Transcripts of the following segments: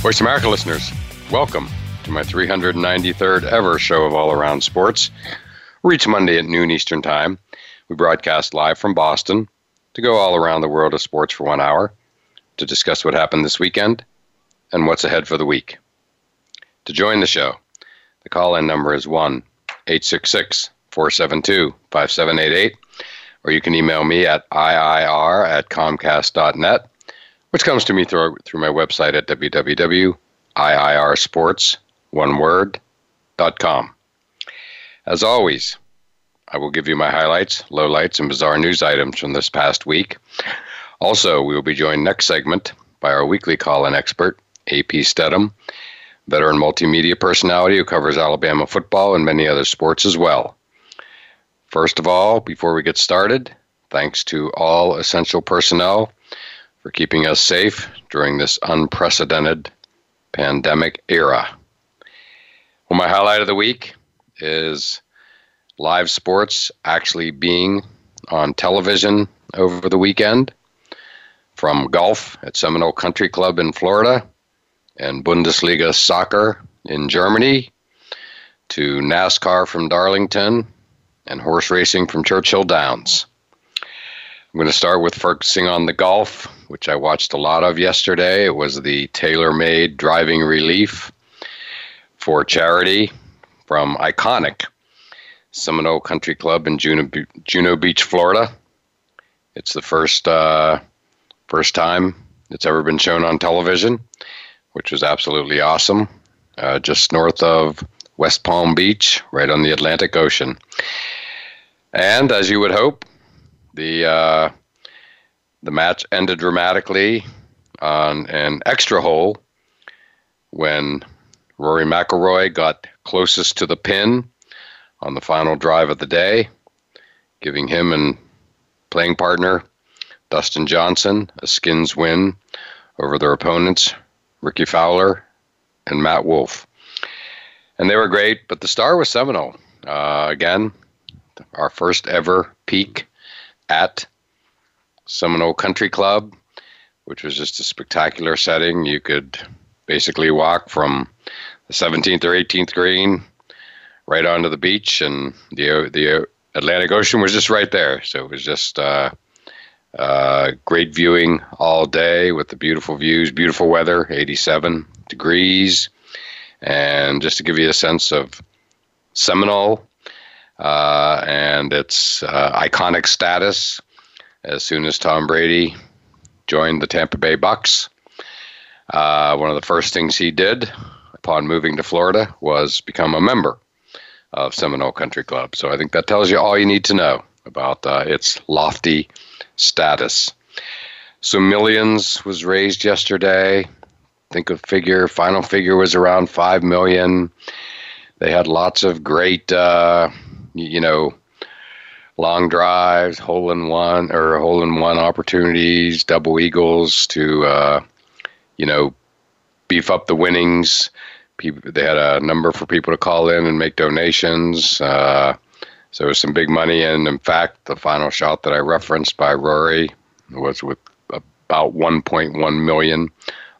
Voice America listeners, welcome to my 393rd ever show of All Around Sports. Reach Monday at noon Eastern Time. We broadcast live from Boston to go all around the world of sports for one hour to discuss what happened this weekend and what's ahead for the week. To join the show, the call in number is 1 866 472 5788, or you can email me at iir at comcast.net, which comes to me through, through my website at www.iirsports.com. As always, I will give you my highlights, lowlights, and bizarre news items from this past week. Also, we will be joined next segment by our weekly call in expert, AP Stedham, veteran multimedia personality who covers Alabama football and many other sports as well. First of all, before we get started, thanks to all essential personnel for keeping us safe during this unprecedented pandemic era. Well, my highlight of the week is live sports actually being on television over the weekend from golf at Seminole Country Club in Florida and Bundesliga soccer in Germany to NASCAR from Darlington and horse racing from Churchill Downs. I'm going to start with focusing on the golf, which I watched a lot of yesterday. It was the TaylorMade driving relief for charity from Iconic Seminole Country Club in Juno, Juno Beach, Florida. It's the first uh, first time it's ever been shown on television, which was absolutely awesome. Uh, just north of West Palm Beach, right on the Atlantic Ocean. And as you would hope, the uh, the match ended dramatically on an extra hole when Rory McIlroy got closest to the pin on the final drive of the day, giving him and playing partner Dustin Johnson a skins win over their opponents, Rickie Fowler and Matt Wolff. And they were great, but the star was Seminole. Uh, again, our first ever peak at Seminole Country Club, which was just a spectacular setting. You could basically walk from the 17th or 18th green right onto the beach, and the the Atlantic Ocean was just right there. So it was just uh, uh, great viewing all day with the beautiful views, beautiful weather, 87 degrees, and just to give you a sense of Seminole uh, and its uh, iconic status, as soon as Tom Brady joined the Tampa Bay Bucks. Uh, one of the first things he did upon moving to Florida was become a member of Seminole Country Club. So I think that tells you all you need to know about uh, its lofty status. So millions was raised yesterday. Think a figure, final figure was around five million. They had lots of great, uh, you know, long drives, hole in one or hole in one opportunities, double eagles to, uh, you know, beef up the winnings people they had a number for people to call in and make donations. Uh, so it was some big money, and in fact, the final shot that I referenced by Rory was with about 1.1 million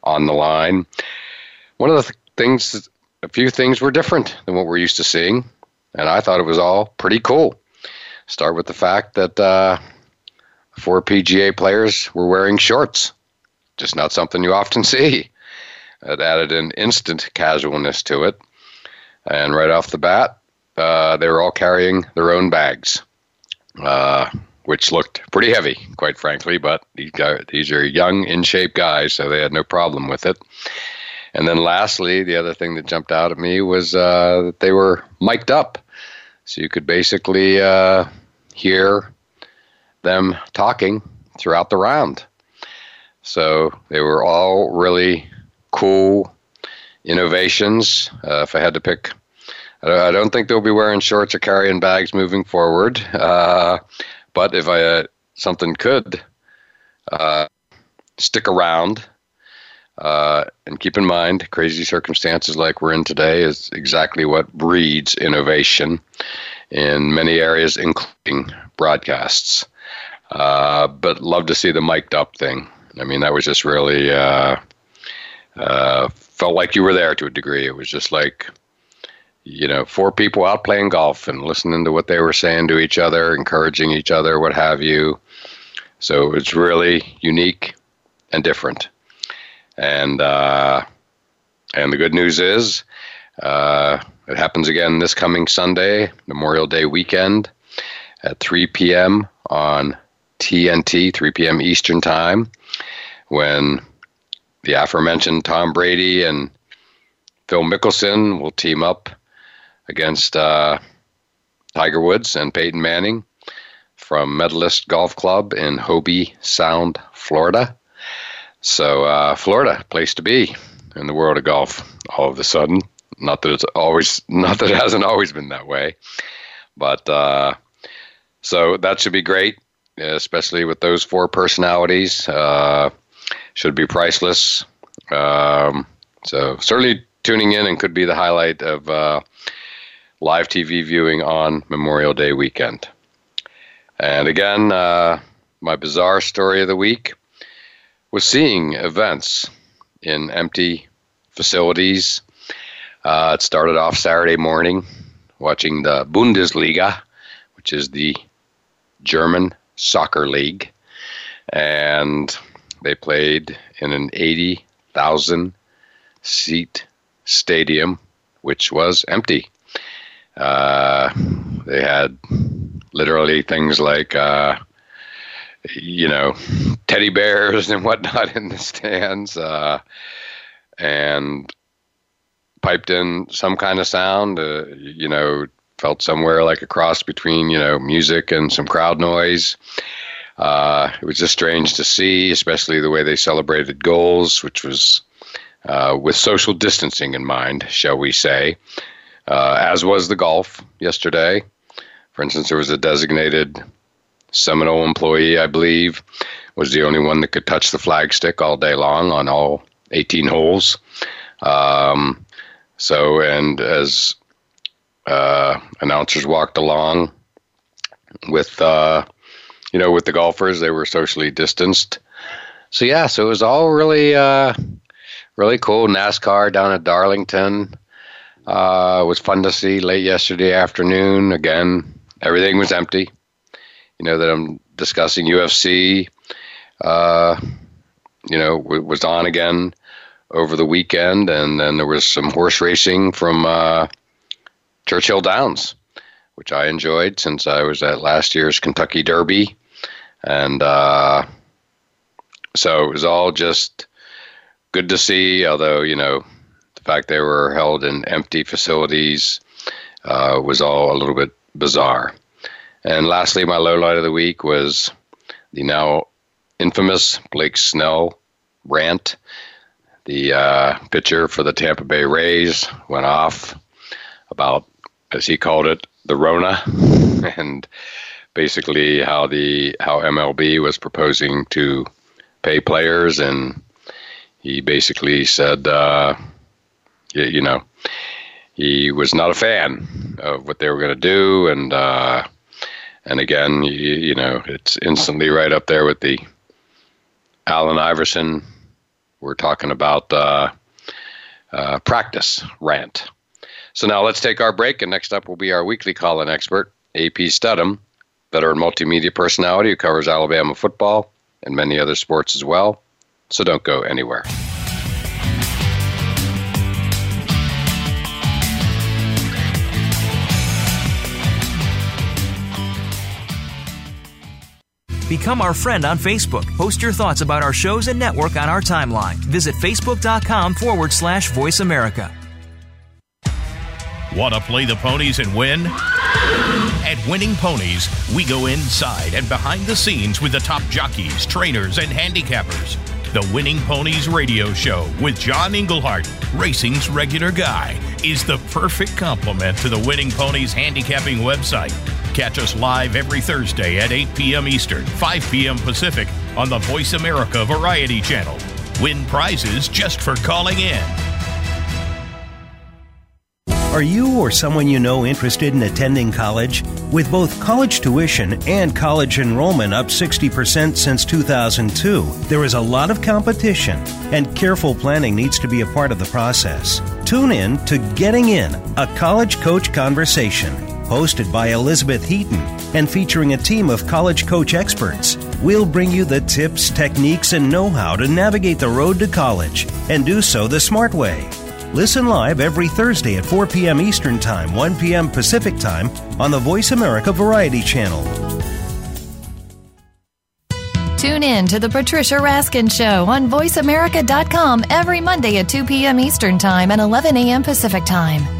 on the line. One of the th- things, a few things were different than what we're used to seeing, and I thought it was all pretty cool. Start with the fact that uh, four PGA players were wearing shorts, just not something you often see. It added an instant casualness to it. And right off the bat, uh, they were all carrying their own bags, uh, which looked pretty heavy, quite frankly. But these, guys, these are young, in shape guys, so they had no problem with it. And then lastly, the other thing that jumped out at me was uh, that they were mic'd up. So you could basically uh, hear them talking throughout the round. So they were all really cool, innovations. Uh, if I had to pick, I don't think they'll be wearing shorts or carrying bags moving forward. Uh, but if I uh, something could uh, stick around, uh, and keep in mind, crazy circumstances like we're in today is exactly what breeds innovation in many areas, including broadcasts. Uh, but love to see the mic'd up thing. I mean, that was just really uh, uh, felt like you were there to a degree. It was just like, you know, four people out playing golf and listening to what they were saying to each other, encouraging each other, what have you. So it's really unique and different. And uh, and the good news is, uh, it happens again this coming Sunday, Memorial Day weekend, at 3 p.m. on TNT, 3 p.m. Eastern Time, when the aforementioned Tom Brady and Phil Mickelson will team up against uh, Tiger Woods and Peyton Manning from Medalist Golf Club in Hobe Sound, Florida. So, uh, Florida, place to be in the world of golf. All of a sudden, not that it's always, not that it hasn't always been that way, but uh, so that should be great especially with those four personalities. Uh, should be priceless. Um, so certainly tuning in and could be the highlight of uh, live TV viewing on Memorial Day weekend. And again, uh, my bizarre story of the week was seeing events in empty facilities. Uh, it started off Saturday morning watching the Bundesliga, which is the German soccer league, and they played in an 80,000 seat stadium, which was empty. Uh, they had literally things like, uh, you know, teddy bears and whatnot in the stands, uh, and piped in some kind of sound. Uh, you know, felt somewhere like a cross between you know music and some crowd noise. Uh, it was just strange to see, especially the way they celebrated goals, which was uh, with social distancing in mind, shall we say, uh, as was the golf yesterday. For instance, there was a designated Seminole employee, I believe, was the only one that could touch the flagstick all day long on all 18 holes. Um, so, and as uh, announcers walked along with uh, you know with the golfers. They were socially distanced. So yeah, so it was all really uh, really cool. NASCAR down at Darlington uh, was fun to see late yesterday afternoon. Again, everything was empty. You know that I'm discussing UFC. Uh, you know, was on again over the weekend, and then there was some horse racing from uh, Churchill Downs, which I enjoyed since I was at last year's Kentucky Derby. And uh, so it was all just good to see, although, you know, the fact they were held in empty facilities uh, was all a little bit bizarre. And lastly, my low light of the week was the now infamous Blake Snell rant. The uh, pitcher for the Tampa Bay Rays went off about as he called it, the Rona, and basically how the how MLB was proposing to pay players, and he basically said, uh, you, know, he was not a fan of what they were going to do, and uh, and again, you, you know, it's instantly right up there with the Allen Iverson. We're talking about uh, uh practice rant. So now let's take our break, and next up will be our weekly call-in expert, AP Stedham, veteran multimedia personality who covers Alabama football and many other sports as well. So don't go anywhere. Become our friend on Facebook. Post your thoughts about our shows and network on our timeline. Visit facebook.com forward slash voice America. Want to play the ponies and win? At Winning Ponies, we go inside and behind the scenes with the top jockeys, trainers, and handicappers. The Winning Ponies Radio Show with John Englehart, racing's regular guy, is the perfect complement to the Winning Ponies handicapping website. Catch us live every Thursday at 8 p.m. Eastern, 5 p.m. Pacific on the Voice America Variety Channel. Win prizes just for calling in. Are you or someone you know interested in attending college? With both college tuition and college enrollment up 60% since 2002, there is a lot of competition, and careful planning needs to be a part of the process. Tune in to Getting In, a college coach conversation, hosted by Elizabeth Heaton and featuring a team of college coach experts. We'll bring you the tips, techniques, and know how to navigate the road to college and do so the smart way. Listen live every Thursday at 4 p.m. Eastern Time, 1 p.m. Pacific Time on the Voice America Variety Channel. Tune in to the Patricia Raskin Show on VoiceAmerica.com every Monday at 2 p.m. Eastern Time and 11 a.m. Pacific Time.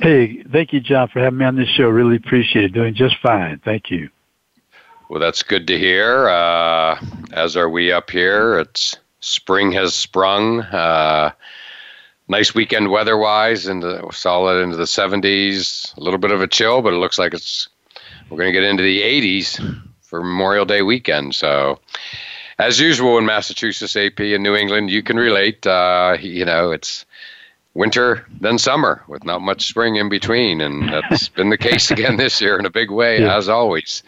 Hey, thank you, John, for having me on this show. Really appreciate it. Doing just fine. Thank you. Well, that's good to hear. Uh, as are we up here. It's spring has sprung. Uh, nice weekend weather-wise, into solid into the 70s. A little bit of a chill, but it looks like it's we're going to get into the 80s for Memorial Day weekend. So, as usual in Massachusetts, AP, and New England, you can relate. Uh, you know, it's winter then summer with not much spring in between and that's been the case again this year in a big way yeah. as always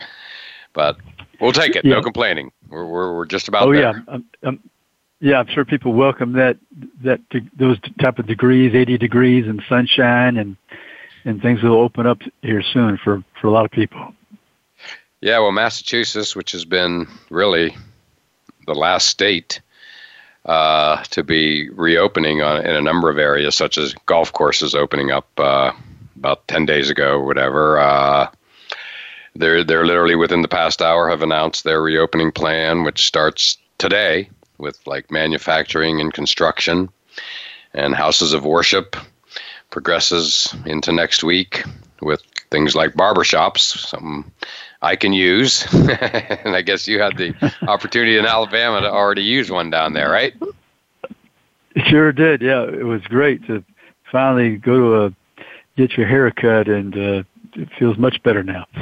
but we'll take it yeah. no complaining we're, we're, we're just about oh there. yeah um, yeah i'm sure people welcome that that those type of degrees 80 degrees and sunshine and and things will open up here soon for for a lot of people yeah well massachusetts which has been really the last state uh, to be reopening on, in a number of areas, such as golf courses opening up uh, about 10 days ago or whatever. Uh, they're, they're literally within the past hour have announced their reopening plan, which starts today with like manufacturing and construction and houses of worship, progresses into next week with things like barbershops, something I can use. and I guess you had the opportunity in Alabama to already use one down there, right? Sure did. Yeah, it was great to finally go to a get your hair cut, and uh, it feels much better now.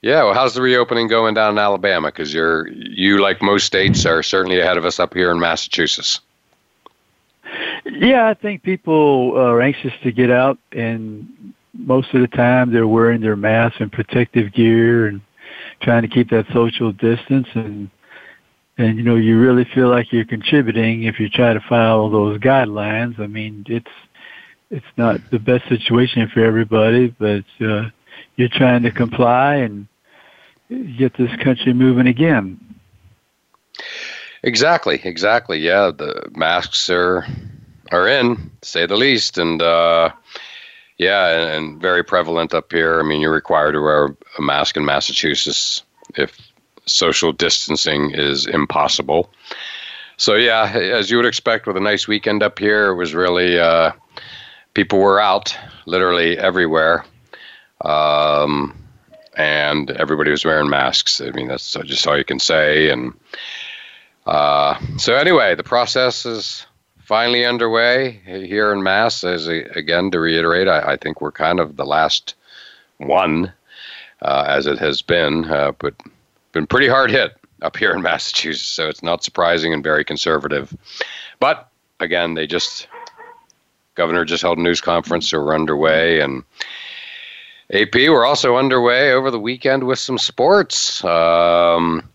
yeah. Well, how's the reopening going down in Alabama? Because you're you, like most states, are certainly ahead of us up here in Massachusetts. Yeah, I think people are anxious to get out and most of the time they're wearing their masks and protective gear and trying to keep that social distance and and you know you really feel like you're contributing if you try to follow those guidelines. I mean it's it's not the best situation for everybody but uh you're trying to comply and get this country moving again. Exactly exactly. Yeah the masks are are in say the least. And uh yeah, and, very prevalent up here. I mean, you're required to wear a mask in Massachusetts if social distancing is impossible. So yeah, as you would expect with a nice weekend up here, it was really uh, people were out literally everywhere, um, and everybody was wearing masks. I mean, that's just all you can say. And uh, so anyway, the process is finally underway here in Mass. As a, again to reiterate, I, I, think we're kind of the last one, uh, as it has been, uh, but been pretty hard hit up here in Massachusetts, so it's not surprising and very conservative. But again, they just governor just held a news conference, so we're underway, and AP we're also underway over the weekend with some sports. Um,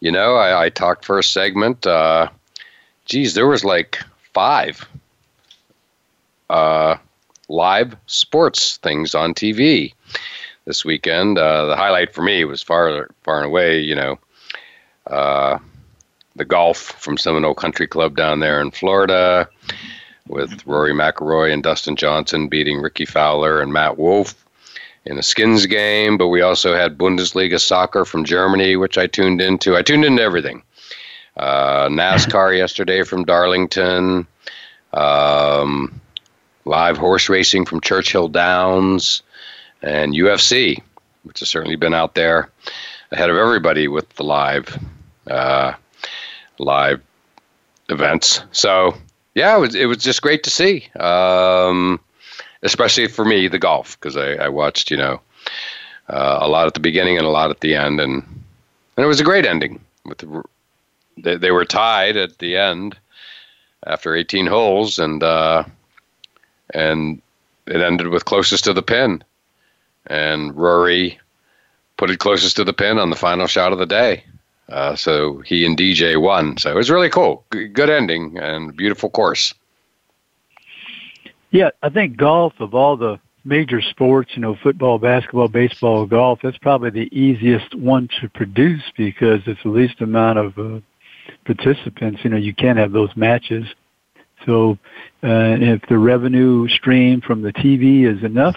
you know, I, I, talked first segment. Uh, geez, there was like five uh, live sports things on TV this weekend. Uh, the highlight for me was far far and away, you know, uh, the golf from Seminole Country Club down there in Florida, with Rory McIlroy and Dustin Johnson beating Rickie Fowler and Matt Wolff in a skins game. But we also had Bundesliga soccer from Germany, which I tuned into. I tuned into everything. Uh, NASCAR yesterday from Darlington. Um, live horse racing from Churchill Downs and UFC, which has certainly been out there ahead of everybody with the live uh, live events. So yeah, it was it was just great to see, um, especially for me the golf because I, I watched you know uh, a lot at the beginning and a lot at the end, and and it was a great ending. With the, they, they were tied at the end after 18 holes, and uh, and it ended with closest to the pin, and Rory put it closest to the pin on the final shot of the day. Uh, so he and DJ won. So it was really cool. G- good ending and beautiful course. Yeah, I think golf of all the major sports, you know, football, basketball, baseball, golf, that's probably the easiest one to produce because it's the least amount of uh, participants. You know, you can't have those matches. So uh, if the revenue stream from the TV is enough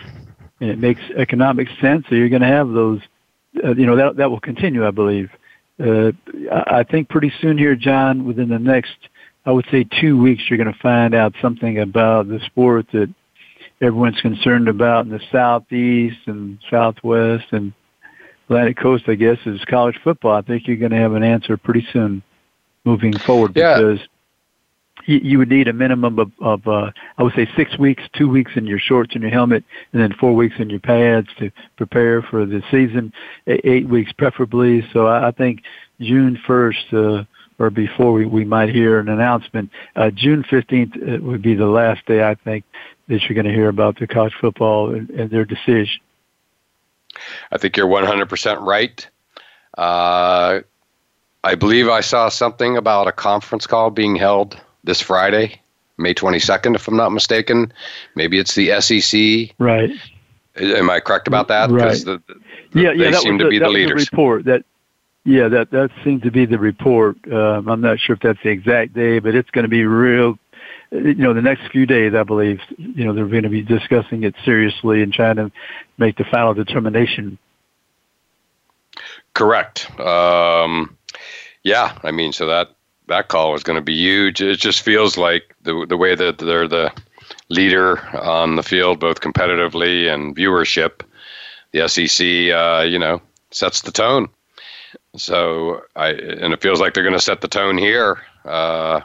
and it makes economic sense, so you're going to have those. Uh, you know, that that will continue, I believe uh, I think pretty soon here, John, within the next, I would say two weeks, you're going to find out something about the sport that everyone's concerned about in the southeast and southwest and Atlantic coast, I guess, is college football. I think you're going to have an answer pretty soon moving forward yeah. because you, you would need a minimum of, of uh, I would say six weeks, two weeks in your shorts and your helmet, and then four weeks in your pads to prepare for the season. Eight weeks preferably. So I, I think June 1st, uh, or before we, we might hear an announcement. Uh, June 15th uh, would be the last day, I think, that you're going to hear about the college football and, and their decision. I think you're 100% right. Uh, I believe I saw something about a conference call being held this Friday, May 22nd, if I'm not mistaken. Maybe it's the SEC. Right. Am I correct about that? Right. The, the, yeah, yeah. That seem was to be the, the leaders. Report that. Yeah, that that seems to be the report. Um, I'm not sure if that's the exact day, but it's going to be real. You know, the next few days, I believe. You know, they're going to be discussing it seriously and trying to make the final determination. Correct. Um, yeah, I mean, so that that call was going to be huge. It just feels like the the way that they're the leader on the field, both competitively and viewership. The SEC, uh, you know, sets the tone. So I and it feels like they're going to set the tone here. Uh,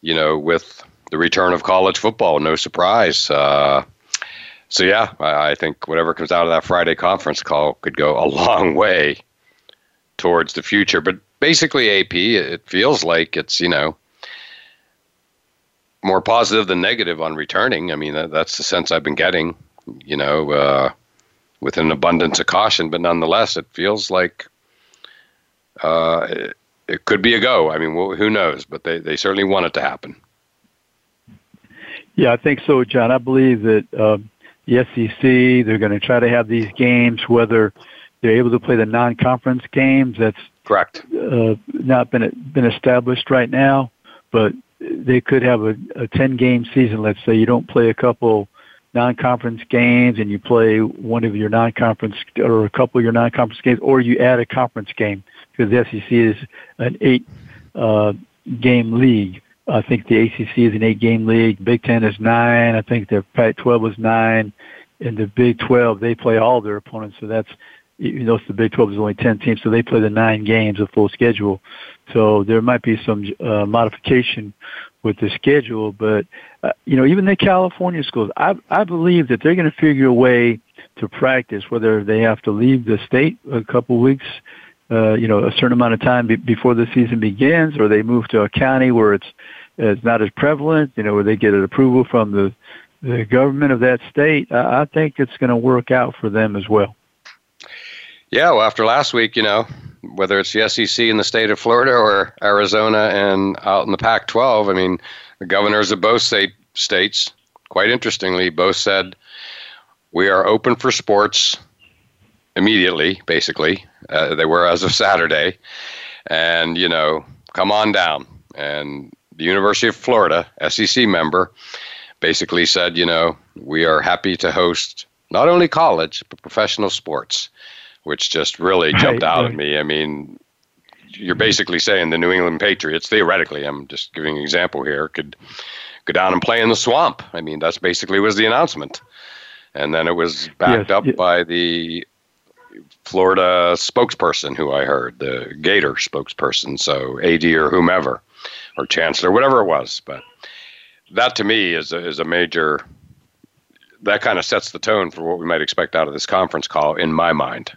you know, with the return of college football, no surprise. Uh, so yeah, I, I think whatever comes out of that Friday conference call could go a long way towards the future. But basically AP. It feels like it's you know more positive than negative on returning. I mean that, that's the sense I've been getting. You know, uh, with an abundance of caution, but nonetheless, it feels like uh, it, it, could be a go. I mean, well, who knows? But they, they certainly want it to happen. Yeah, I think so, John. I believe that um, the SEC they're going to try to have these games whether they're able to play the non-conference games. That's Correct. Uh, not been been established right now, but they could have a, a 10 game season. Let's say you don't play a couple non-conference games and you play one of your non-conference or a couple of your non-conference games, or you add a conference game because the SEC is an eight uh, game league. I think the ACC is an eight game league. Big Ten is nine. I think the Pac 12 is nine. And the Big 12, they play all their opponents. So that's, you know, the Big 12 is only 10 teams. So they play the nine games of full schedule. So there might be some uh, modification with the schedule. But, uh, you know, even the California schools, I, I believe that they're going to figure a way to practice, whether they have to leave the state a couple weeks uh, you know, a certain amount of time be- before the season begins, or they move to a county where it's it's not as prevalent, you know, where they get an approval from the the government of that state. I, I think it's going to work out for them as well. Yeah, well, after last week, you know, whether it's the SEC in the state of Florida or Arizona and out in the Pac-12, I mean, the governors of both state states, quite interestingly, both said we are open for sports immediately, basically. Uh, they were as of Saturday. And, you know, come on down. And the University of Florida, SEC member, basically said, you know, we are happy to host not only college, but professional sports, which just really jumped right, out right. at me. I mean, you're basically saying the New England Patriots, theoretically, I'm just giving an example here, could go down and play in the swamp. I mean, that's basically was the announcement. And then it was backed yes, up yes. by the Florida spokesperson who I heard, the Gator spokesperson, so AD or whomever, or Chancellor, whatever it was. But that to me is a, is a major, that kind of sets the tone for what we might expect out of this conference call in my mind.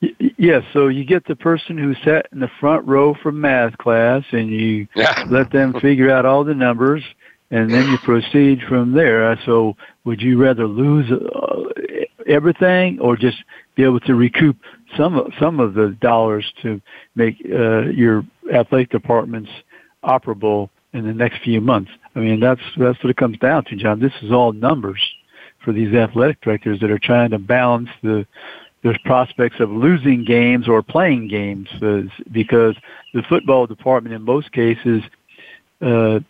Yes, so you get the person who sat in the front row for math class and you yeah. let them figure out all the numbers and then you proceed from there. So would you rather lose uh, everything or just be able to recoup some of, some of the dollars to make uh, your athletic departments operable in the next few months. I mean, that's that's what it comes down to, John. This is all numbers for these athletic directors that are trying to balance the the prospects of losing games or playing games uh, because the football department in most cases uh,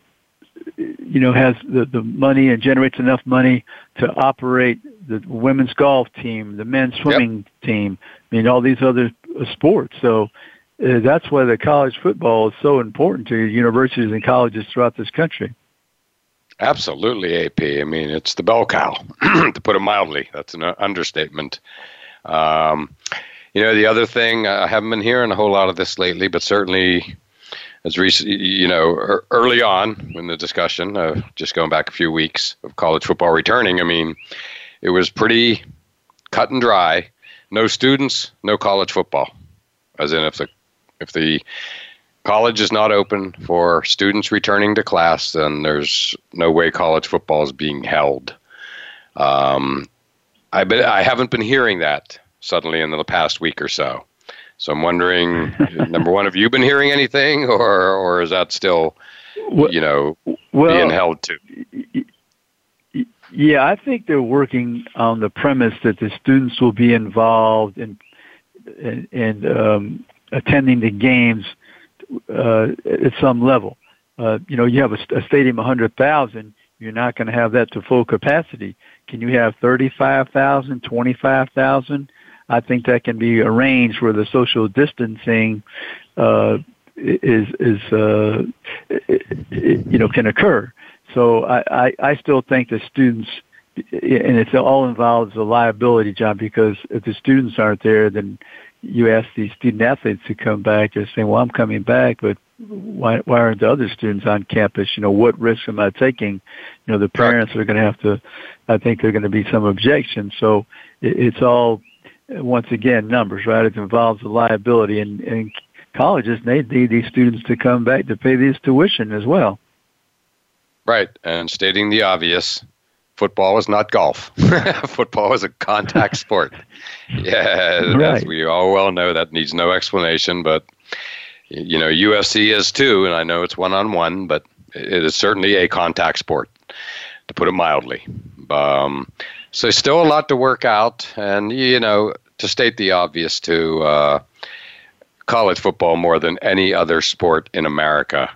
you know has the the money and generates enough money to operate the women's golf team, the men's swimming yep. team, I mean, all these other uh, sports. So uh, that's why the college football is so important to universities and colleges throughout this country. Absolutely, AP. I mean, it's the bell cow, to put it mildly. That's an understatement. Um, you know, the other thing, I haven't been hearing a whole lot of this lately, but certainly as recent, you know, early on in the discussion, uh, just going back a few weeks of college football returning, I mean, it was pretty cut and dry. No students, no college football. As in, if the if the college is not open for students returning to class, then there's no way college football is being held. Um, I been, I haven't been hearing that suddenly in the past week or so. So I'm wondering, number one, have you been hearing anything, or or is that still, you know, well, being held to? Yeah, I think they're working on the premise that the students will be involved in in, in um, attending the games uh, at some level. Uh, you know, you have a, a stadium 100,000, you're not going to have that to full capacity. Can you have 35,000, 25,000? I think that can be arranged where the social distancing uh, is is uh, you know can occur. So I, I, I still think the students, and it's all involves a liability, job because if the students aren't there, then you ask these student athletes to come back. They're saying, well, I'm coming back, but why, why aren't the other students on campus? You know, what risk am I taking? You know, the parents are going to have to, I think there are going to be some objections. So it, it's all, once again, numbers, right? It involves the liability and, and colleges, they need these students to come back to pay these tuition as well. Right. And stating the obvious, football is not golf. football is a contact sport. Yeah, right. as we all well know, that needs no explanation. But you know, UFC is too, and I know it's one on one, but it is certainly a contact sport, to put it mildly. Um, so still a lot to work out, and you know, to state the obvious, to uh, college football more than any other sport in America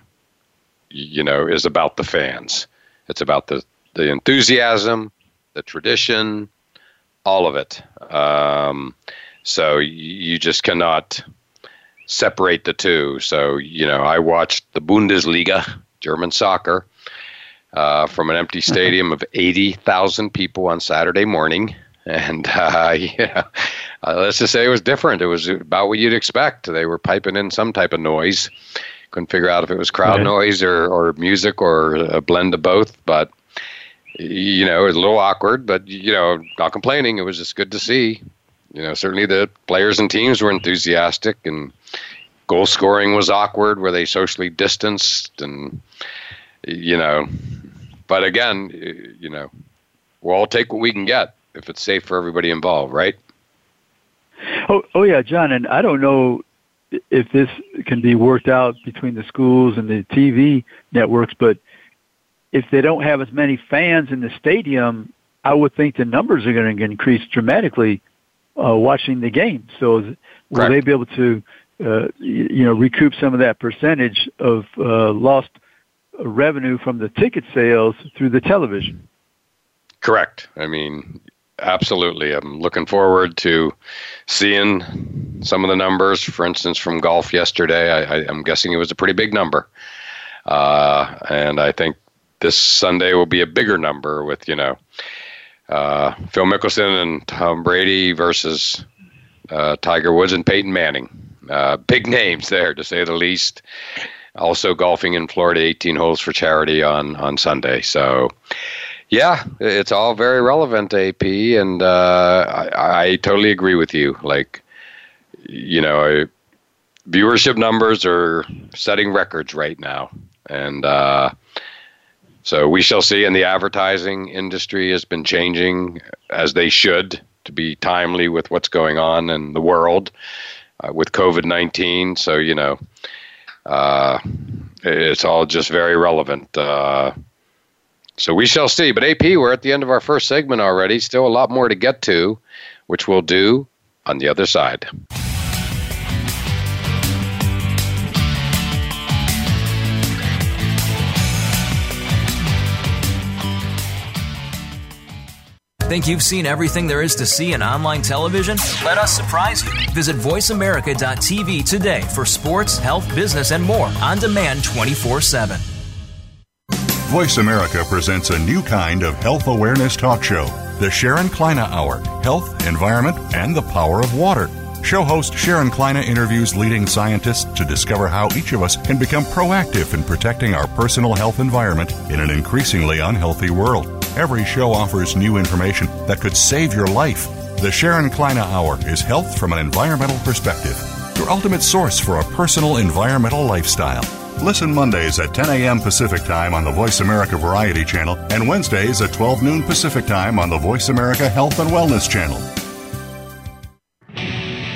you know, is about the fans. It's about the the enthusiasm, the tradition, all of it. Um, so you just cannot separate the two. So, you know, I watched the Bundesliga, German soccer, uh, from an empty stadium of 80,000 people on Saturday morning. And, uh, yeah, uh, let's just say it was different. It was about what you'd expect. They were piping in some type of noise. Couldn't figure out if it was crowd noise or, or music or a blend of both. But, you know, it was a little awkward, but, you know, not complaining. It was just good to see. You know, certainly the players and teams were enthusiastic and goal scoring was awkward where they socially distanced and, you know, but again, you know, we'll all take what we can get if it's safe for everybody involved, right? Oh, oh yeah, John, and I don't know if this can be worked out between the schools and the TV networks, but if they don't have as many fans in the stadium, I would think the numbers are going to increase dramatically uh, watching the game. So will Correct. they be able to, you know, recoup some of that percentage of uh, lost revenue from the ticket sales through the television? Correct. I mean, absolutely. I'm looking forward to seeing some of the numbers. For instance, from golf yesterday, I, am guessing it was a pretty big number, uh, and I think this Sunday will be a bigger number with you know uh, Phil Mickelson and Tom Brady versus uh, Tiger Woods and Peyton Manning. Uh, big names there, to say the least. Also golfing in Florida, 18 holes for charity on on Sunday. So yeah, it's all very relevant, AP, and uh, I, I, totally agree with you. Like, you know, viewership numbers are setting records right now, and uh, so we shall see. And the advertising industry has been changing as they should to be timely with what's going on in the world uh, with COVID nineteen. So you know, uh, it's all just very relevant. Uh, so we shall see. But AP, we're at the end of our first segment already. Still a lot more to get to, which we'll do on the other side. Think you've seen everything there is to see in online television? Let us surprise you. Visit VoiceAmerica.tv today for sports, health, business, and more on demand 24 7. Voice America presents a new kind of health awareness talk show, the Sharon Kleyne Hour Health, Environment, and the Power of Water. Show host Sharon Kleyne interviews leading scientists to discover how each of us can become proactive in protecting our personal health environment in an increasingly unhealthy world. Every show offers new information that could save your life. The Sharon Kleyne Hour is health from an environmental perspective, your ultimate source for a personal environmental lifestyle. Listen Mondays at 10 a.m. Pacific Time on the Voice America Variety Channel and Wednesdays at 12 noon Pacific Time on the Voice America Health and Wellness Channel.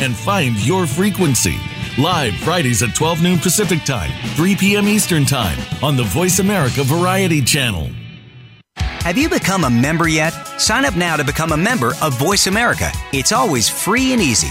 and find your frequency. Live Fridays at 12 noon Pacific Time, 3 p.m. Eastern Time on the Voice America Variety Channel. Have you become a member yet? Sign up now to become a member of Voice America. It's always free and easy.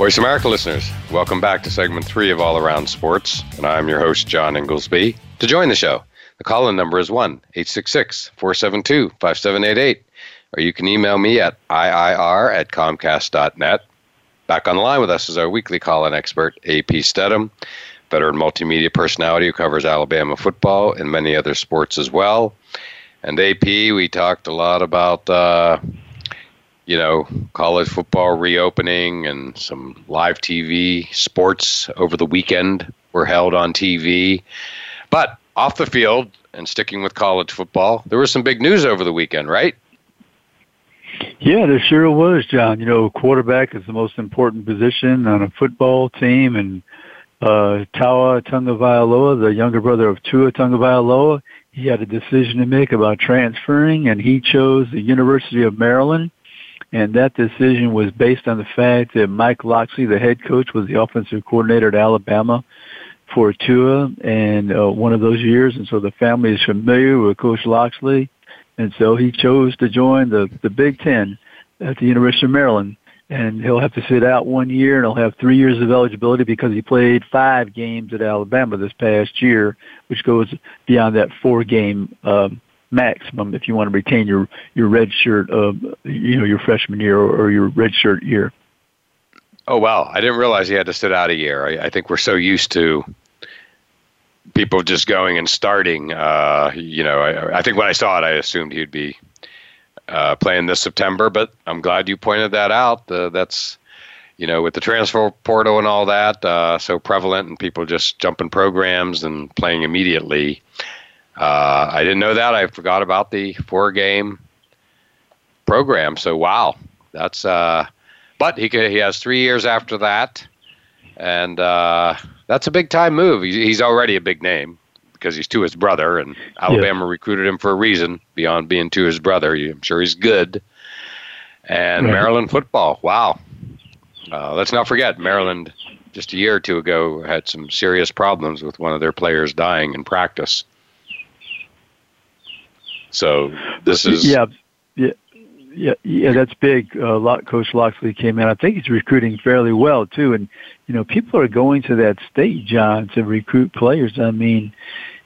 Voice America listeners, welcome back to segment three of All Around Sports, and I'm your host, John Inglesby. To join the show, the call in number is 1 866 472 5788, or you can email me at IIR at Comcast.net. Back on the line with us is our weekly call in expert, AP Stedham, veteran multimedia personality who covers Alabama football and many other sports as well. And AP, we talked a lot about. Uh, you know, college football reopening and some live TV sports over the weekend were held on TV. But off the field and sticking with college football, there was some big news over the weekend, right? Yeah, there sure was, John. You know, quarterback is the most important position on a football team, and uh, Taulia Tagovailoa, the younger brother of Tua Tagovailoa, he had a decision to make about transferring, and he chose the University of Maryland and that decision was based on the fact that Mike Locksley, the head coach, was the offensive coordinator at Alabama for Tua and uh, one of those years, and so the family is familiar with Coach Locksley, and so he chose to join the the Big Ten at the University of Maryland, and he'll have to sit out one year, and he'll have three years of eligibility because he played five games at Alabama this past year, which goes beyond that four game um, maximum if you want to retain your your red shirt uh, you know your freshman year or, or your red shirt year. Oh wow! I didn't realize he had to sit out a year. I, I think we're so used to people just going and starting. Uh, you know, I, I think when I saw it, I assumed he'd be uh, playing this September. But I'm glad you pointed that out. Uh, that's you know, with the transfer portal and all that uh, so prevalent, and people just jumping programs and playing immediately. Uh, I didn't know that. I forgot about the four game program. So wow, that's. Uh, but he could, he has three years after that, and uh, that's a big time move. He's, he's already a big name because he's Tua's brother, and Alabama yeah. recruited him for a reason beyond being Tua's brother. I'm sure he's good. And right. Maryland football, wow. Uh, let's not forget Maryland just a year or two ago had some serious problems with one of their players dying in practice. So this is yeah, yeah, yeah, yeah. That's big. Uh, Coach Locksley came in. I think he's recruiting fairly well too, and you know people are going to that state, John, to recruit players. I mean,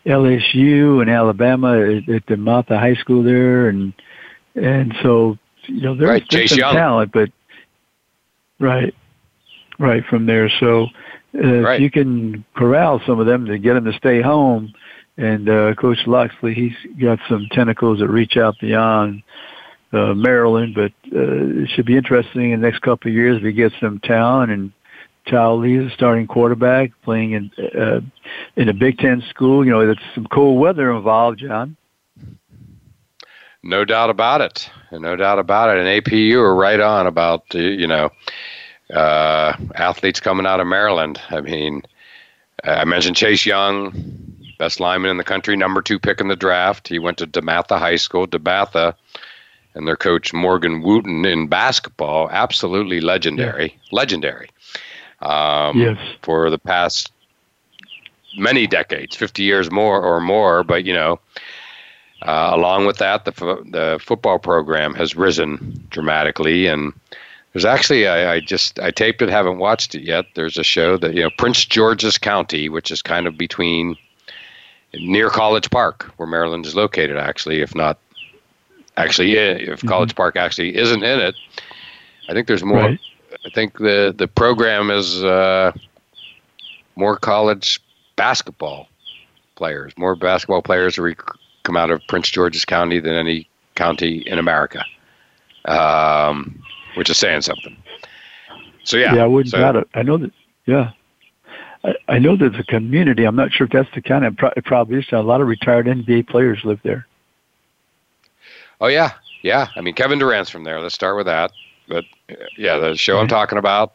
LSU and Alabama at DeMatha High School there, and and so you know there's, right. some Young. talent, but right, right from there. So uh, right. if you can corral some of them to get them to stay home and uh, Coach Locksley, he's got some tentacles that reach out beyond uh, Maryland, but uh, it should be interesting in the next couple of years if he gets some talent. And Taulia is a starting quarterback playing in uh, in a Big Ten school. You know, there's some cold weather involved, John. No doubt about it. No doubt about it. And AP, you were right on about uh, you know uh, athletes coming out of Maryland. I mean, I mentioned Chase Young best lineman in the country, number two pick in the draft. He went to DeMatha High School, DeMatha, and their coach Morgan Wootten in basketball, absolutely legendary, yeah. legendary. Um, yes. For the past many decades, 50 years more or more, but you know, uh, along with that, the the football program has risen dramatically, and there's actually I, I, just I taped it, haven't watched it yet. There's a show that you know Prince George's County, which is kind of between near College Park, where Maryland is located, actually, if not actually, if mm-hmm. College Park actually isn't in it. I think there's more. Right. I think the the program is uh, more college basketball players, more basketball players rec- come out of Prince George's County than any county in America, um, which is saying something. So yeah, yeah, I wouldn't so, doubt it. I know that. Yeah, I, know there's a community. I'm not sure if that's the kind of it probably is. A lot of retired NBA players live there. Oh yeah, yeah. I mean, Kevin Durant's from there. Let's start with that. But yeah, the show I'm talking about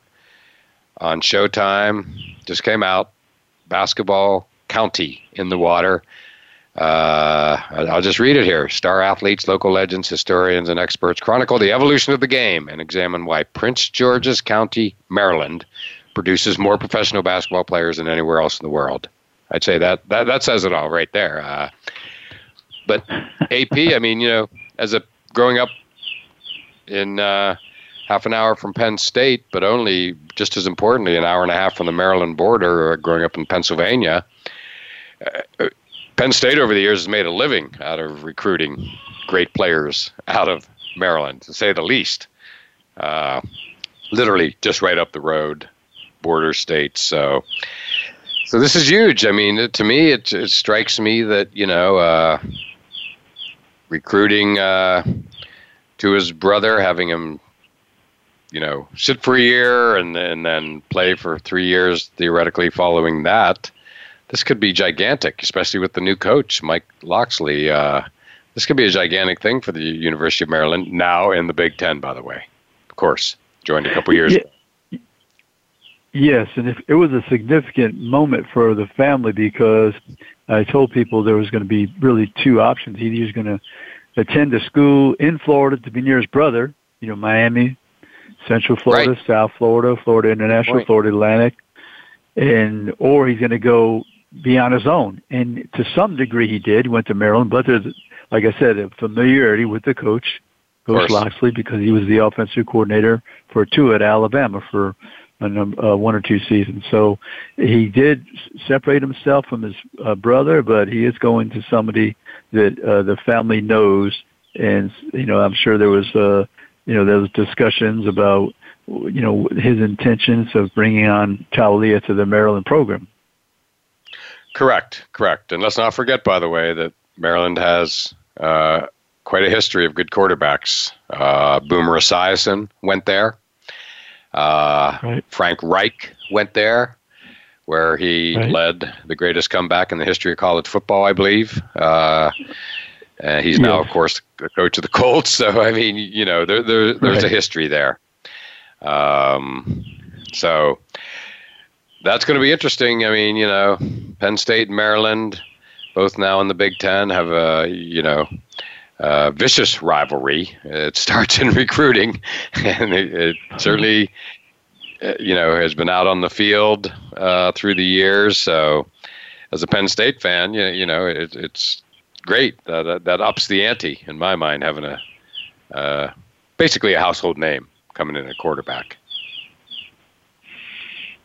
on Showtime just came out. Basketball County in the water. Uh, I'll just read it here. Star athletes, local legends, historians, and experts chronicle the evolution of the game and examine why Prince George's County, Maryland, produces more professional basketball players than anywhere else in the world. I'd say that that, that says it all right there. Uh, but AP, I mean, you know, as a growing up in uh, half an hour from Penn State, but only just as importantly, an hour and a half from the Maryland border. Uh, growing up in Pennsylvania, uh, Penn State over the years has made a living out of recruiting great players out of Maryland, to say the least. Uh, literally just right up the road, border states. So, so this is huge. I mean, to me, it, it strikes me that you know, uh, recruiting uh, Tua's brother, having him, you know, sit for a year and and then play for three years theoretically following that. This could be gigantic, especially with the new coach, Mike Locksley. Uh, this could be a gigantic thing for the University of Maryland now in the Big Ten, by the way. Of course, joined a couple years yeah. Yes, and if, it was a significant moment for the family because I told people there was going to be really Tua options. Either he was going to attend a school in Florida to be near his brother, you know, Miami, Central Florida, right. South Florida, Florida International, Point. Florida Atlantic, and or he's going to go be on his own. And to some degree, he did. He went to Maryland, but there's, like I said, a familiarity with the coach, Coach Locksley, because he was the offensive coordinator for two at Alabama for a number, uh, one or two seasons. So he did separate himself from his uh, brother, but he is going to somebody that uh, the family knows. And you know, I'm sure there was, uh, you know, there was discussions about, you know, his intentions of bringing on Taulia to the Maryland program. Correct, correct. And let's not forget, by the way, that Maryland has uh, quite a history of good quarterbacks. Uh, Boomer Esiason went there. Uh, right. Frank Reich went there, where he right. led the greatest comeback in the history of college football, I believe. Uh, and he's now, of course, the coach of the Colts. So, I mean, you know, there, there there's right. a history there. Um, so that's going to be interesting. I mean, you know, Penn State and Maryland, both now in the Big Ten, have a you know uh, vicious rivalry. It starts in recruiting, and it, it certainly, uh, you know, has been out on the field uh, through the years. So, as a Penn State fan, you, you know, it, it's great. that, that ups the ante in my mind, having a uh, basically a household name coming in a quarterback.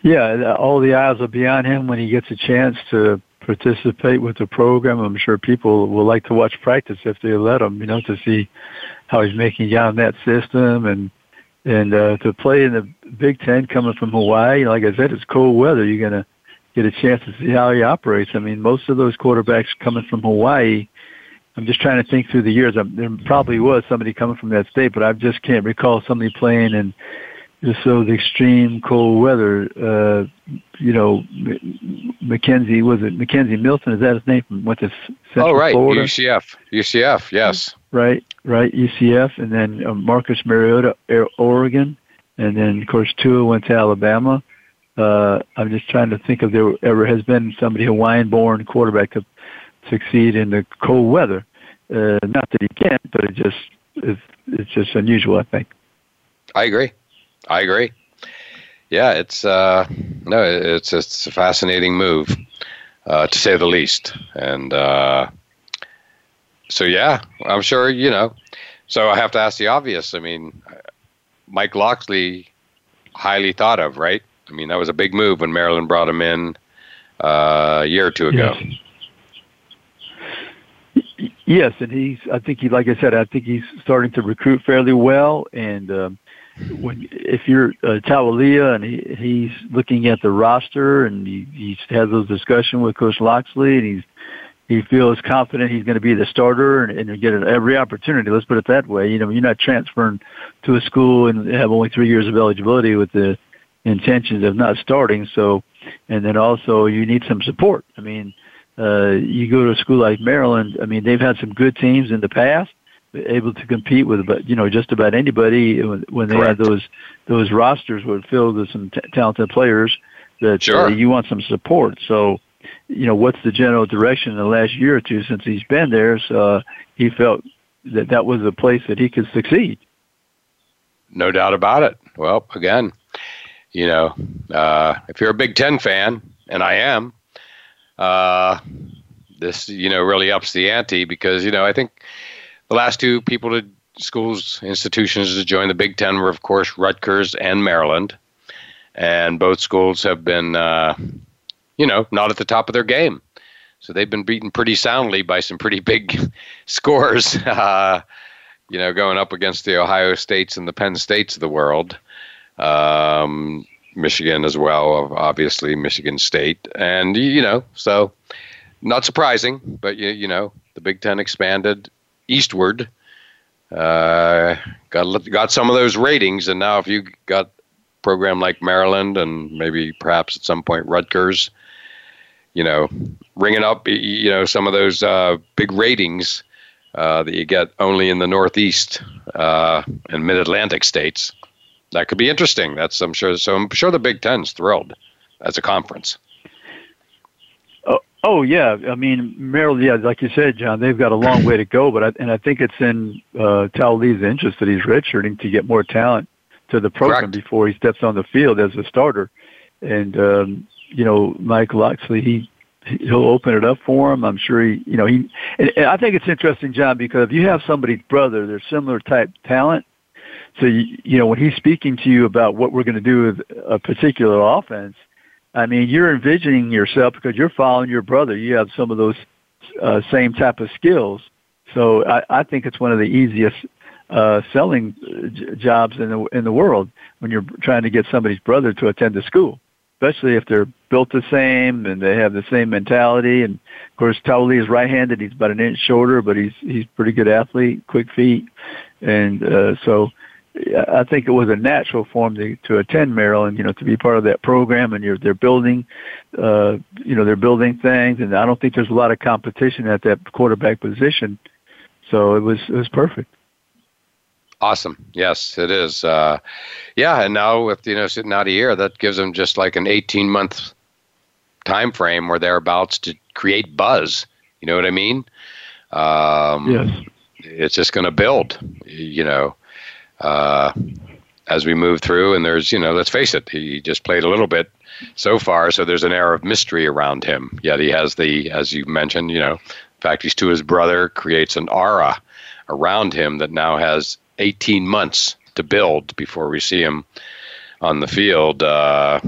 Yeah, all the eyes will be on him when he gets a chance to participate with the program. I'm sure people will like to watch practice if they let him, you know, to see how he's making out that system and and uh, to play in the Big Ten coming from Hawaii. Like I said, it's cold weather. You're gonna get a chance to see how he operates. I mean, most of those quarterbacks coming from Hawaii. I'm just trying to think through the years. I'm, there probably was somebody coming from that state, but I just can't recall somebody playing in so the extreme cold weather, uh, you know, McKenzie was it McKenzie Milton? Is that his name? Went to Central Oh right, Florida? UCF, UCF, yes. Right, right, UCF, and then uh, Marcus Mariota, Oregon, and then of course Tua went to Alabama. Uh, I'm just trying to think if there ever has been somebody Hawaiian-born quarterback to succeed in the cold weather. Uh, not that he can't, but it just it's, it's just unusual, I think. I agree. I agree. Yeah, it's uh, no, it's it's a fascinating move, uh, to say the least. And uh, so, yeah, I'm sure you know. So I have to ask the obvious. I mean, Mike Locksley, highly thought of, right? I mean, that was a big move when Maryland brought him in uh, a year or two ago. Yes. yes, and he's. I think he, like I said, I think he's starting to recruit fairly well, and um, when if you're uh, Taulia and he, he's looking at the roster and he, he's had those discussions with Coach Locksley and he's he feels confident he's going to be the starter and, and get every opportunity. Let's put it that way. You know, you're not transferring to a school and have only three years of eligibility with the intentions of not starting. So, and then also you need some support. I mean, uh, you go to a school like Maryland. I mean, they've had some good teams in the past able to compete with but you know just about anybody when they Correct. had those those rosters were filled with some t- talented players that uh, sure. uh, you want some support so you know what's the general direction in the last year or two since he's been there so uh, he felt that that was a place that he could succeed no doubt about it well again you know uh, if you're a big ten fan and i am uh, this you know really ups the ante because you know i think the last two people to schools, institutions to join the Big Ten were, of course, Rutgers and Maryland. And both schools have been, uh, you know, not at the top of their game. So they've been beaten pretty soundly by some pretty big scores, uh, you know, going up against the Ohio States and the Penn States of the world. Um, Michigan as well, obviously, Michigan State. And, you know, so not surprising, but, you, you know, the Big Ten expanded eastward. Uh, got got some of those ratings, and now if you got a program like Maryland and maybe perhaps at some point Rutgers, you know, ringing up, you know, some of those uh, big ratings uh, that you get only in the Northeast uh, and Mid-Atlantic states. That could be interesting. That's I'm sure. So I'm sure the Big Ten's thrilled as a conference. Oh yeah, I mean Maryland. Yeah, like you said, John, they've got a long way to go, but I, and I think it's in uh, Taulia's interest that he's redshirting to get more talent to the program Correct. before he steps on the field as a starter. And um, you know, Mike Locksley, he he'll open it up for him. I'm sure he, you know, he. And, and I think it's interesting, John, because if you have somebody's brother, they're similar type talent. So you, you know, when he's speaking to you about what we're going to do with a particular offense I mean, you're envisioning yourself because you're following your brother. You have some of those uh, same type of skills. So I, I think it's one of the easiest uh, selling j- jobs in the in the world when you're trying to get somebody's brother to attend the school, especially if they're built the same and they have the same mentality. And of course, Taulia is right-handed. He's about an inch shorter, but he's he's pretty good athlete, quick feet, and uh, so I think it was a natural for him to, to attend Maryland, you know, to be part of that program. And you're, they're building, uh, you know, they're building things, and I don't think there's a lot of competition at that quarterback position. So it was it was perfect. Awesome. Yes, it is. Uh, yeah, and now with you know sitting out a year, that gives them just like an 18 month time frame or thereabouts to create buzz. You know what I mean? Um, yes. It's just going to build. You know uh, as we move through. And there's, you know, let's face it, he just played a little bit so far, so there's an air of mystery around him. Yet he has the, as you mentioned, you know, in fact, he's Tua's brother, creates an aura around him that now has 18 months to build before we see him on the field. Uh,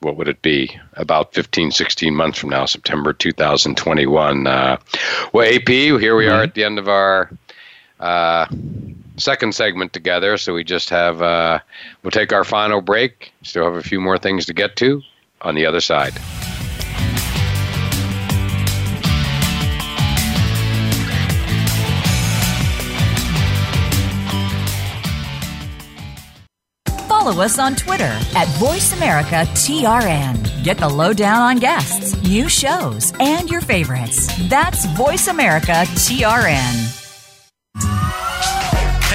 what would it be? About 15, 16 months from now, September 2021. Uh, well, AP, here we are at the end of our uh, second segment together. So we just have, uh, we'll take our final break. Still have a few more things to get to on the other side. Follow us on Twitter at VoiceAmericaTRN. Get the lowdown on guests, new shows, and your favorites. That's VoiceAmericaTRN.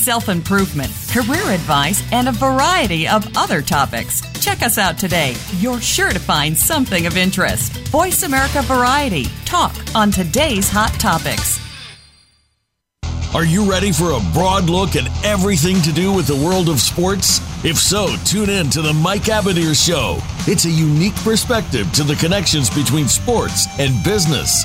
self improvement, career advice, and a variety of other topics. Check us out today. You're sure to find something of interest. Voice America Variety. Talk on today's hot topics. Are you ready for a broad look at everything to do with the world of sports? If so, tune in to the Mike Abadir Show. It's a unique perspective to the connections between sports and business.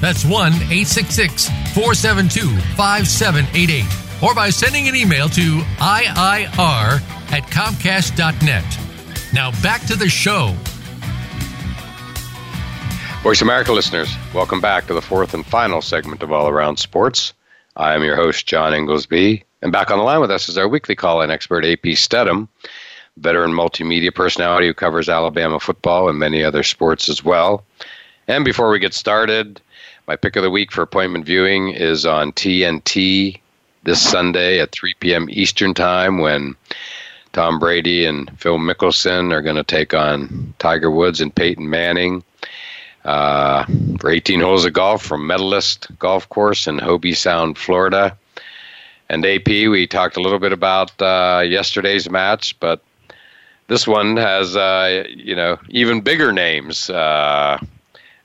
That's 1 866 472 5788. Or by sending an email to IIR at Comcast.net. Now back to the show. Voice America listeners, welcome back to the fourth and final segment of All Around Sports. I am your host, John Inglesby, and back on the line with us is our weekly call in expert, AP Stedham, veteran multimedia personality who covers Alabama football and many other sports as well. And before we get started, my pick of the week for appointment viewing is on TNT this Sunday at 3 p.m. Eastern Time when Tom Brady and Phil Mickelson are going to take on Tiger Woods and Peyton Manning uh, for 18 holes of golf from Medalist Golf Course in Hobe Sound, Florida. And AP, we talked a little bit about uh, yesterday's match, but this one has uh, you know even bigger names uh,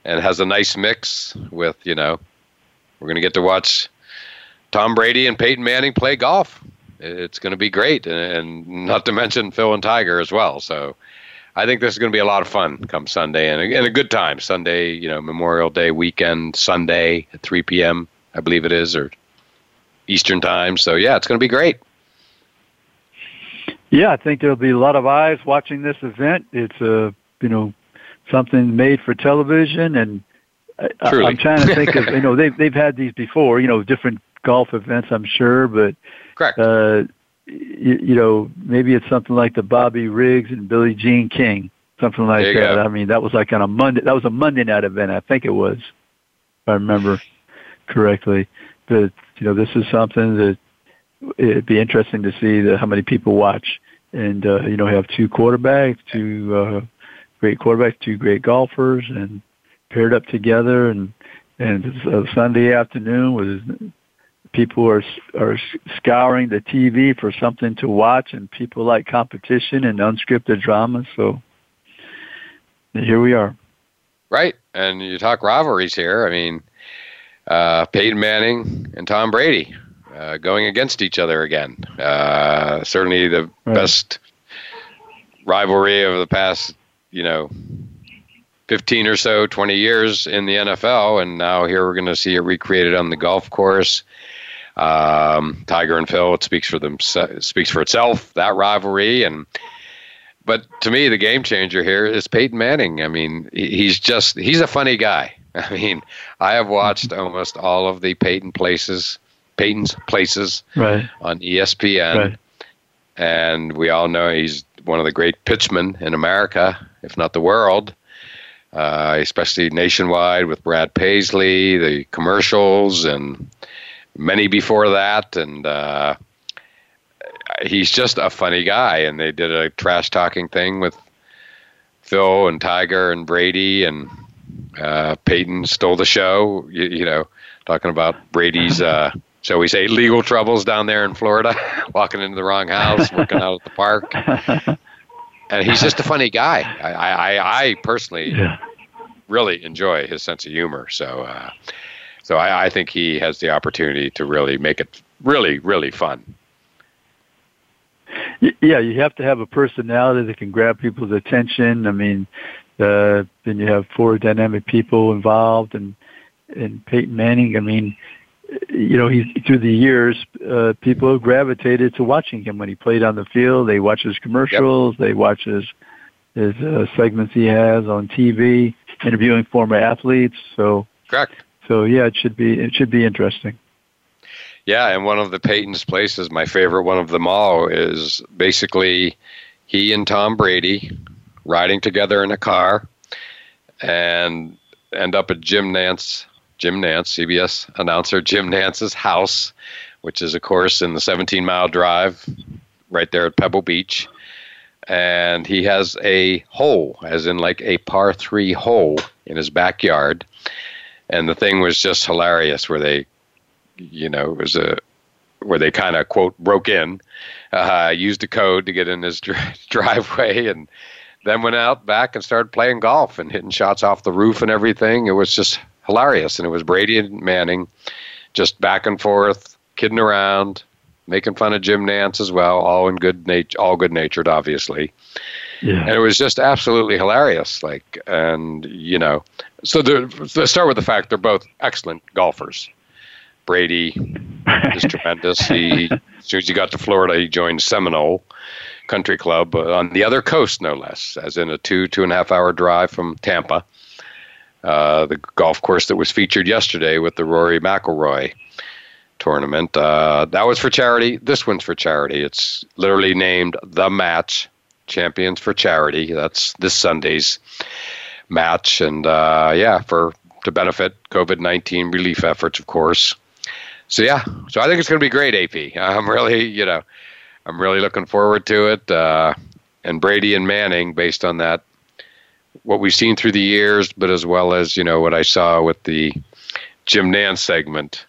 and has a nice mix with you know we're going to get to watch Tom Brady and Peyton Manning play golf. It's going to be great, and, not to mention Phil and Tiger as well. So I think this is going to be a lot of fun come Sunday and a, and a good time. Sunday, you know, Memorial Day weekend, Sunday at 3 p.m. I believe it is, or Eastern time. So yeah, it's going to be great. Yeah, I think there'll be a lot of eyes watching this event. It's a you know something made for television, and I, I'm trying to think of you know they've they've had these before, you know, different golf events, I'm sure, but correct. Uh, you, you know, maybe it's something like the Bobby Riggs and Billie Jean King, something like that. Go. I mean, that was like on a Monday. That was a Monday night event, I think it was, if I remember correctly. But you know, this is something that it'd be interesting to see the, how many people watch. And uh, you know, have two quarterbacks, two uh, great quarterbacks, two great golfers, and paired up together. And and Sunday afternoon with people are are scouring the TV for something to watch, and people like competition and unscripted drama. So here we are. Right, and you talk rivalries here. I mean, uh, Peyton Manning and Tom Brady uh, going against each other again. Uh, certainly the right. best rivalry of the past, you know, 15 or so, 20 years in the NFL. And now here we're going to see it recreated on the golf course. Um, Tiger and Phil, it speaks for them, speaks for itself, that rivalry. And, but to me, the game changer here is Peyton Manning. I mean, he's just, he's a funny guy. I mean, I have watched almost all of the Peyton places Peyton's Places right. on ESPN. Right. And we all know he's one of the great pitchmen in America, if not the world, uh, especially nationwide with Brad Paisley, the commercials, and many before that. And uh, he's just a funny guy. And they did a trash talking thing with Phil and Tiger and Brady, and uh, Peyton stole the show, you, you know, talking about Brady's. Uh, shall we say, legal troubles down there in Florida, walking into the wrong house, working out at the park. And he's just a funny guy. I, I, I personally yeah. really enjoy his sense of humor. So, uh, so I, I think he has the opportunity to really make it really, really fun. Yeah, you have to have a personality that can grab people's attention. I mean, uh, then you have four dynamic people involved, and and Peyton Manning. I mean, you know, he through the years, uh, people have gravitated to watching him when he played on the field. They watch his commercials. Yep. They watch his his uh, segments he has on TV, interviewing former athletes. So correct. So yeah, it should be it should be interesting. Yeah, and one of the Peyton's places, my favorite one of them all, is basically he and Tom Brady riding together in a car and end up at Jim Nantz Jim Nantz, CBS announcer Jim Nantz's house, which is, of course, in the 17 mile drive right there at Pebble Beach. And he has a hole, as in like a par three hole in his backyard. And the thing was just hilarious where they, you know, it was a where they kind of quote broke in, uh, used a code to get in his dr- driveway, and then went out back and started playing golf and hitting shots off the roof and everything. It was just hilarious, and it was Brady and Manning, just back and forth, kidding around, making fun of Jim Nantz as well, all in good nature, all good natured, obviously. Yeah. And it was just absolutely hilarious. Like, and you know, so let's start with the fact they're both excellent golfers. Brady is tremendous. He, as soon as he got to Florida, he joined Seminole Country Club uh, on the other coast, no less, as in a two two and a half hour drive from Tampa. Uh, the golf course that was featured yesterday with the Rory McIlroy tournament. Uh, that was for charity. This one's for charity. It's literally named the match Champions for Charity. That's this Sunday's match, and uh, yeah, for to benefit COVID nineteen relief efforts, of course. So yeah, so I think it's going to be great. AP, I'm really, you know, I'm really looking forward to it. Uh, and Brady and Manning, based on that, what we've seen through the years, but as well as you know what I saw with the Jim Nantz segment,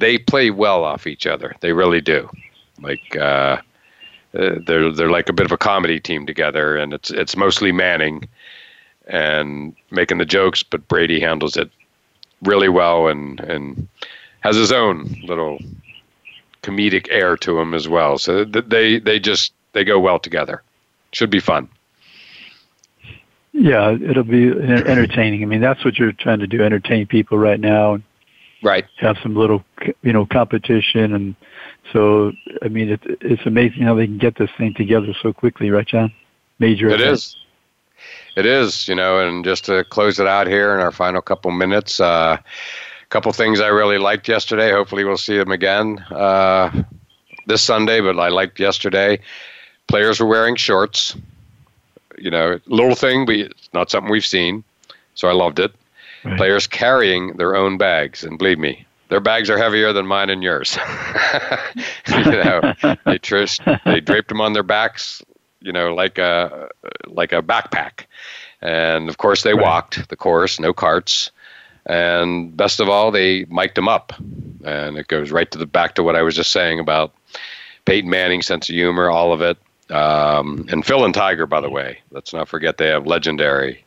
they play well off each other. They really do. Like. Uh, uh, they're they're like a bit of a comedy team together, and it's it's mostly Manning and making the jokes, but Brady handles it really well and and has his own little comedic air to him as well. So they they just they go well together. Should be fun. Yeah, it'll be entertaining. I mean, that's what you're trying to do: entertain people right now. Right. Have some little, you know, competition and so, I mean, it, it's amazing how they can get this thing together so quickly, right, John? Major. It event. is. It is, you know, and just to close it out here in our final couple minutes, a uh, couple things I really liked yesterday. Hopefully, we'll see them again uh, this Sunday, but I liked yesterday. Players were wearing shorts. You know, little thing, but it's not something we've seen. So I loved it. Right. Players carrying their own bags, and believe me, their bags are heavier than mine and yours. you know, they traced, they draped them on their backs, you know, like a like a backpack, and of course they right. walked the course, no carts, and best of all, they mic'd them up, and it goes right to the back to what I was just saying about Peyton Manning's sense of humor, all of it. Um, and Phil and Tiger, by the way, let's not forget they have legendary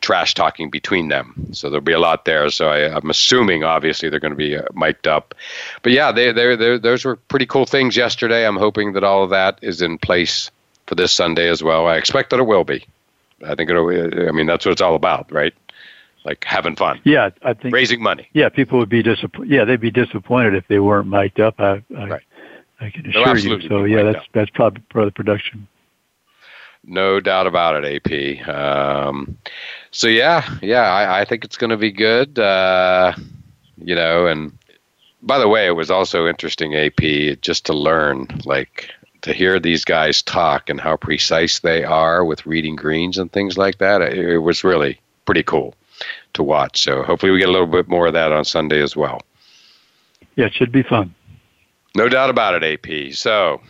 trash talking between them. So there'll be a lot there. So I, am assuming, obviously, they're going to be uh, mic'd up. But yeah, they, they, they, those were pretty cool things yesterday. I'm hoping that all of that is in place for this Sunday as well. I expect that it will be. I think it'll. I mean, that's what it's all about, right? Like having fun. Yeah, I think raising money. Yeah, people would be disappointed. Yeah, they'd be disappointed if they weren't mic'd up. I, I, right. I can assure you. So yeah, that's up. that's probably part of the production. No doubt about it, AP. Um, so yeah, yeah, I, I think it's going to be good. Uh, you know, and by the way, it was also interesting, AP, just to learn, like to hear these guys talk and how precise they are with reading greens and things like that. It, it was really pretty cool to watch. So hopefully we get a little bit more of that on Sunday as well. Yeah, it should be fun. No doubt about it, AP. So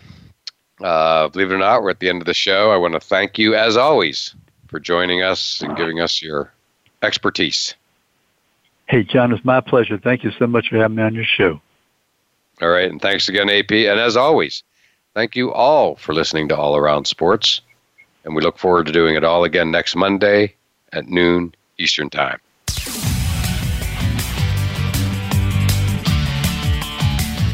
uh, believe it or not, we're at the end of the show. I want to thank you, as always, for joining us and giving us your expertise. Hey, John, it's my pleasure. Thank you so much for having me on your show. All right, and thanks again, AP. And as always, thank you all for listening to All Around Sports. And we look forward to doing it all again next Monday at noon Eastern Time.